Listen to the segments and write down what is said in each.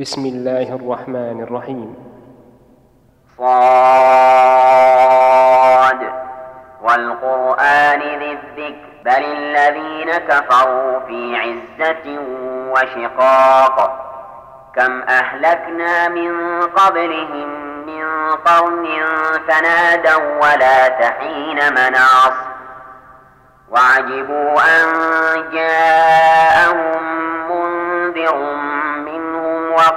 بسم الله الرحمن الرحيم. صاد. والقرآن ذي الذكر. بل الذين كفروا في عزة وشقاق. كم أهلكنا من قبلهم من قرن فنادوا ولا تحين مناص. وعجبوا أن جاءهم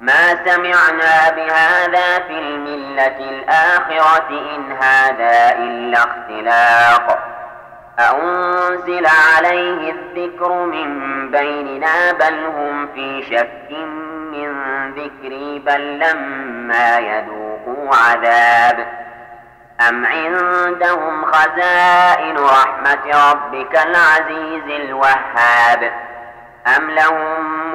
ما سمعنا بهذا في الملة الآخرة إن هذا إلا اختلاق. أنزل عليه الذكر من بيننا بل هم في شك من ذكري بل لما يذوقوا عذاب. أم عندهم خزائن رحمة ربك العزيز الوهاب. أم لهم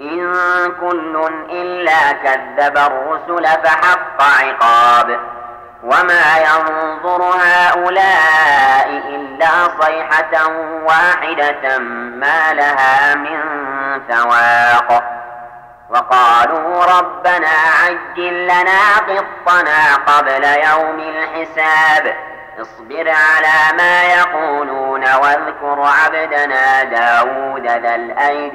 إن كل إلا كذب الرسل فحق عقاب وما ينظر هؤلاء إلا صيحة واحدة ما لها من ثواق وقالوا ربنا عجل لنا قطنا قبل يوم الحساب اصبر على ما يقولون واذكر عبدنا داود ذا الأيد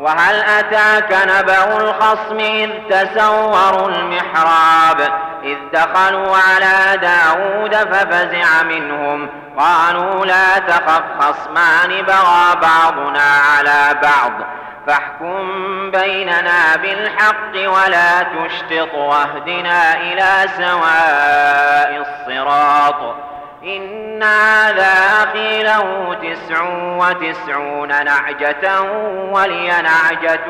وهل أتاك نبأ الخصم إذ تسوروا المحراب؟ إذ دخلوا على داود ففزع منهم. قالوا لا تخف خصمان بغى بعضنا على بعض. فاحكم بيننا بالحق ولا تشتط واهدنا إلى سواء الصراط. إن هذا أخي له تسع وتسعون نعجة ولي نعجة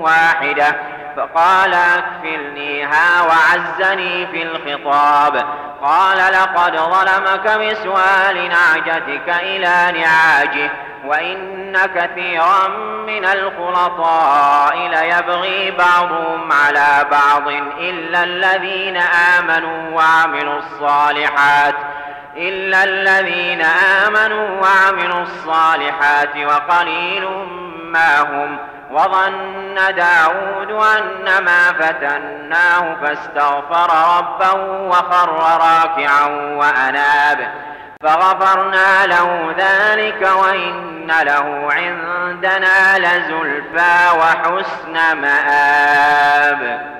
واحدة فقال أكفلنيها وعزني في الخطاب قال لقد ظلمك بسؤال نعجتك إلى نعاجه وإن كثيرا من الخلطاء ليبغي بعضهم على بعض إلا الذين آمنوا وعملوا الصالحات إلا الذين آمنوا وعملوا الصالحات وقليل ما هم وظن داود أن ما فتناه فاستغفر ربه وخر راكعا وأناب فغفرنا له ذلك وإن له عندنا لزلفى وحسن مآب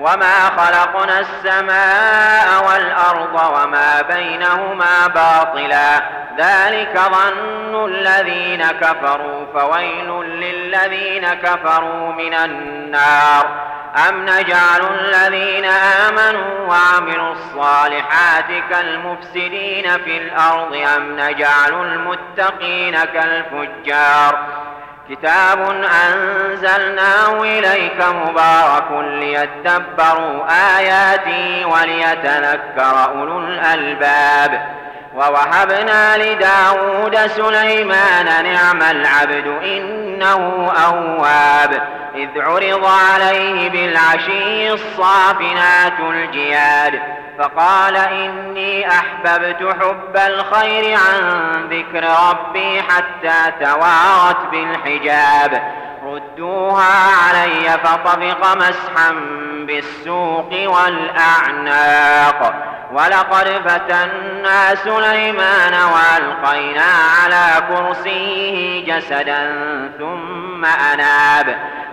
وما خلقنا السماء والأرض وما بينهما باطلا ذلك ظن الذين كفروا فويل للذين كفروا من النار أم نجعل الذين آمنوا وعملوا الصالحات كالمفسدين في الأرض أم نجعل المتقين كالفجار كتاب أنزلناه إليك مبارك ليتدبروا آياته وليتذكر أولو الألباب. ووهبنا لداود سليمان نعم العبد إنه أواب. إذ عرض عليه بالعشي الصافنات الجياد. فقال إني أحببت حب الخير عن ذكر ربي حتى توارت بالحجاب. ردوها علي فطبق مسحا بالسوق والأعناق. ولقد فتنا سليمان وألقينا على كرسيه جسدا ثم أناب.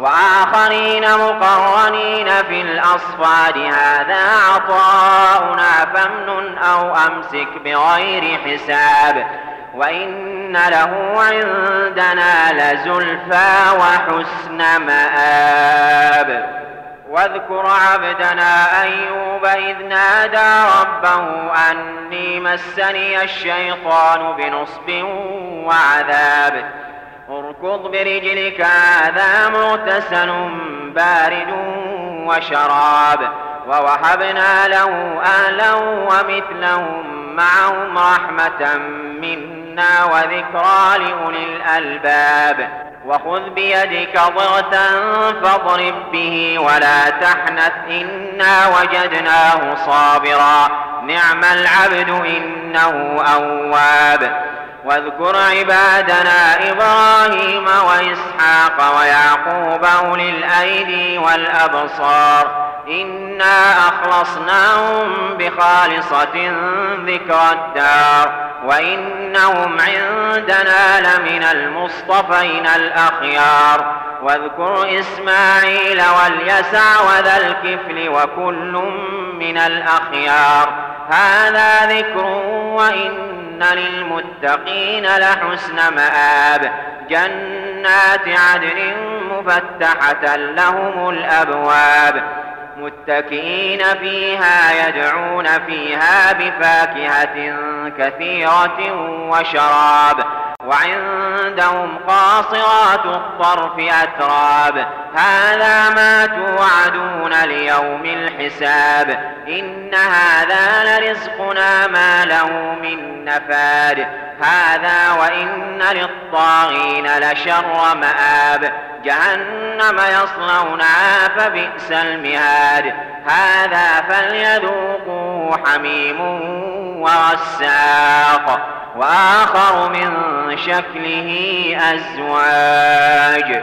وآخرين مقرنين في الأصفاد. هذا عطاؤنا فامنن أو أمسك بغير حساب. وإن له عندنا لزلفى وحسن مآب. واذكر عبدنا أيوب إذ نادى ربه أني مسني الشيطان بنصب وعذاب. اركض برجلك هذا مغتسل بارد وشراب. ووهبنا له أهلا ومثلهم معهم رحمة منا وذكرى لأولي الألباب. وخذ بيدك ضغثا فاضرب به ولا تحنث إنا وجدناه صابرا. نعم العبد إنه أواب. واذكر عبادنا إبراهيم وإسحاق ويعقوب أولي الأيدي والأبصار إنا أخلصناهم بخالصة ذكر الدار وإنهم عندنا لمن المصطفين الأخيار واذكر إسماعيل واليسع وذا الكفل وكل من الأخيار هذا ذكر وإن للمتقين لحسن مآب. جنات عدن مفتحة لهم الأبواب. متكئين فيها يدعون فيها بفاكهة كثيرة وشراب. وعندهم قاصرات الطرف أتراب. هذا ما توعدون ليوم الحساب إن هذا لرزقنا ما له من نفاد هذا وإن للطاغين لشر مآب جهنم يصلونها فبئس المهاد هذا فليذوقوا حميم وغساق وآخر من شكله أزواج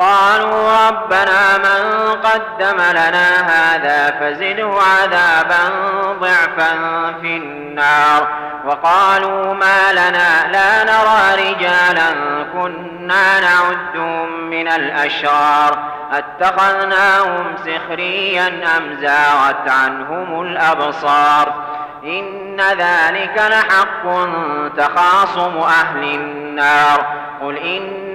قالوا ربنا من قدم لنا هذا فزده عذابا ضعفا في النار. وقالوا ما لنا لا نرى رجالا كنا نعدهم من الأشرار. أتخذناهم سخريا أم زاغت عنهم الأبصار؟ إن ذلك لحق تخاصم أهل النار. قل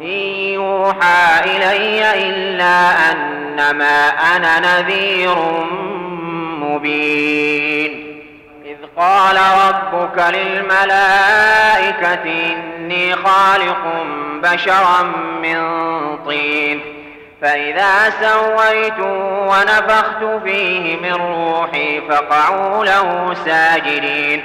إن يوحى إلي إلا أنما أنا نذير مبين. إذ قال ربك للملائكة إني خالق بشرا من طين. فإذا سويت ونفخت فيه من روحي فقعوا له ساجدين.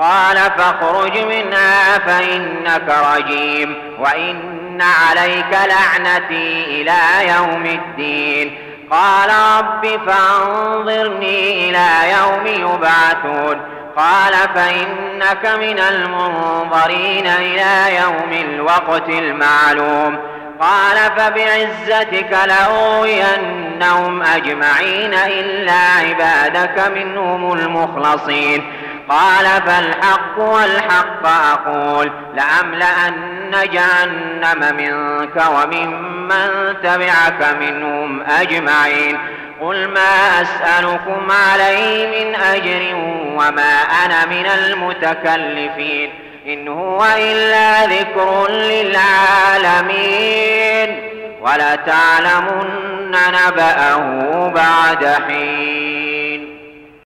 قال فاخرج منها فإنك رجيم وإن عليك لعنتي إلى يوم الدين. قال رب فانظرني إلى يوم يبعثون. قال فإنك من المنظرين إلى يوم الوقت المعلوم. قال فبعزتك لأغوينهم أجمعين إلا عبادك منهم المخلصين. قال فالحق والحق أقول لأملأن جهنم منك وممن تبعك منهم أجمعين قل ما أسألكم عليه من أجر وما أنا من المتكلفين إن هو إلا ذكر للعالمين ولتعلمن نبأه بعد حين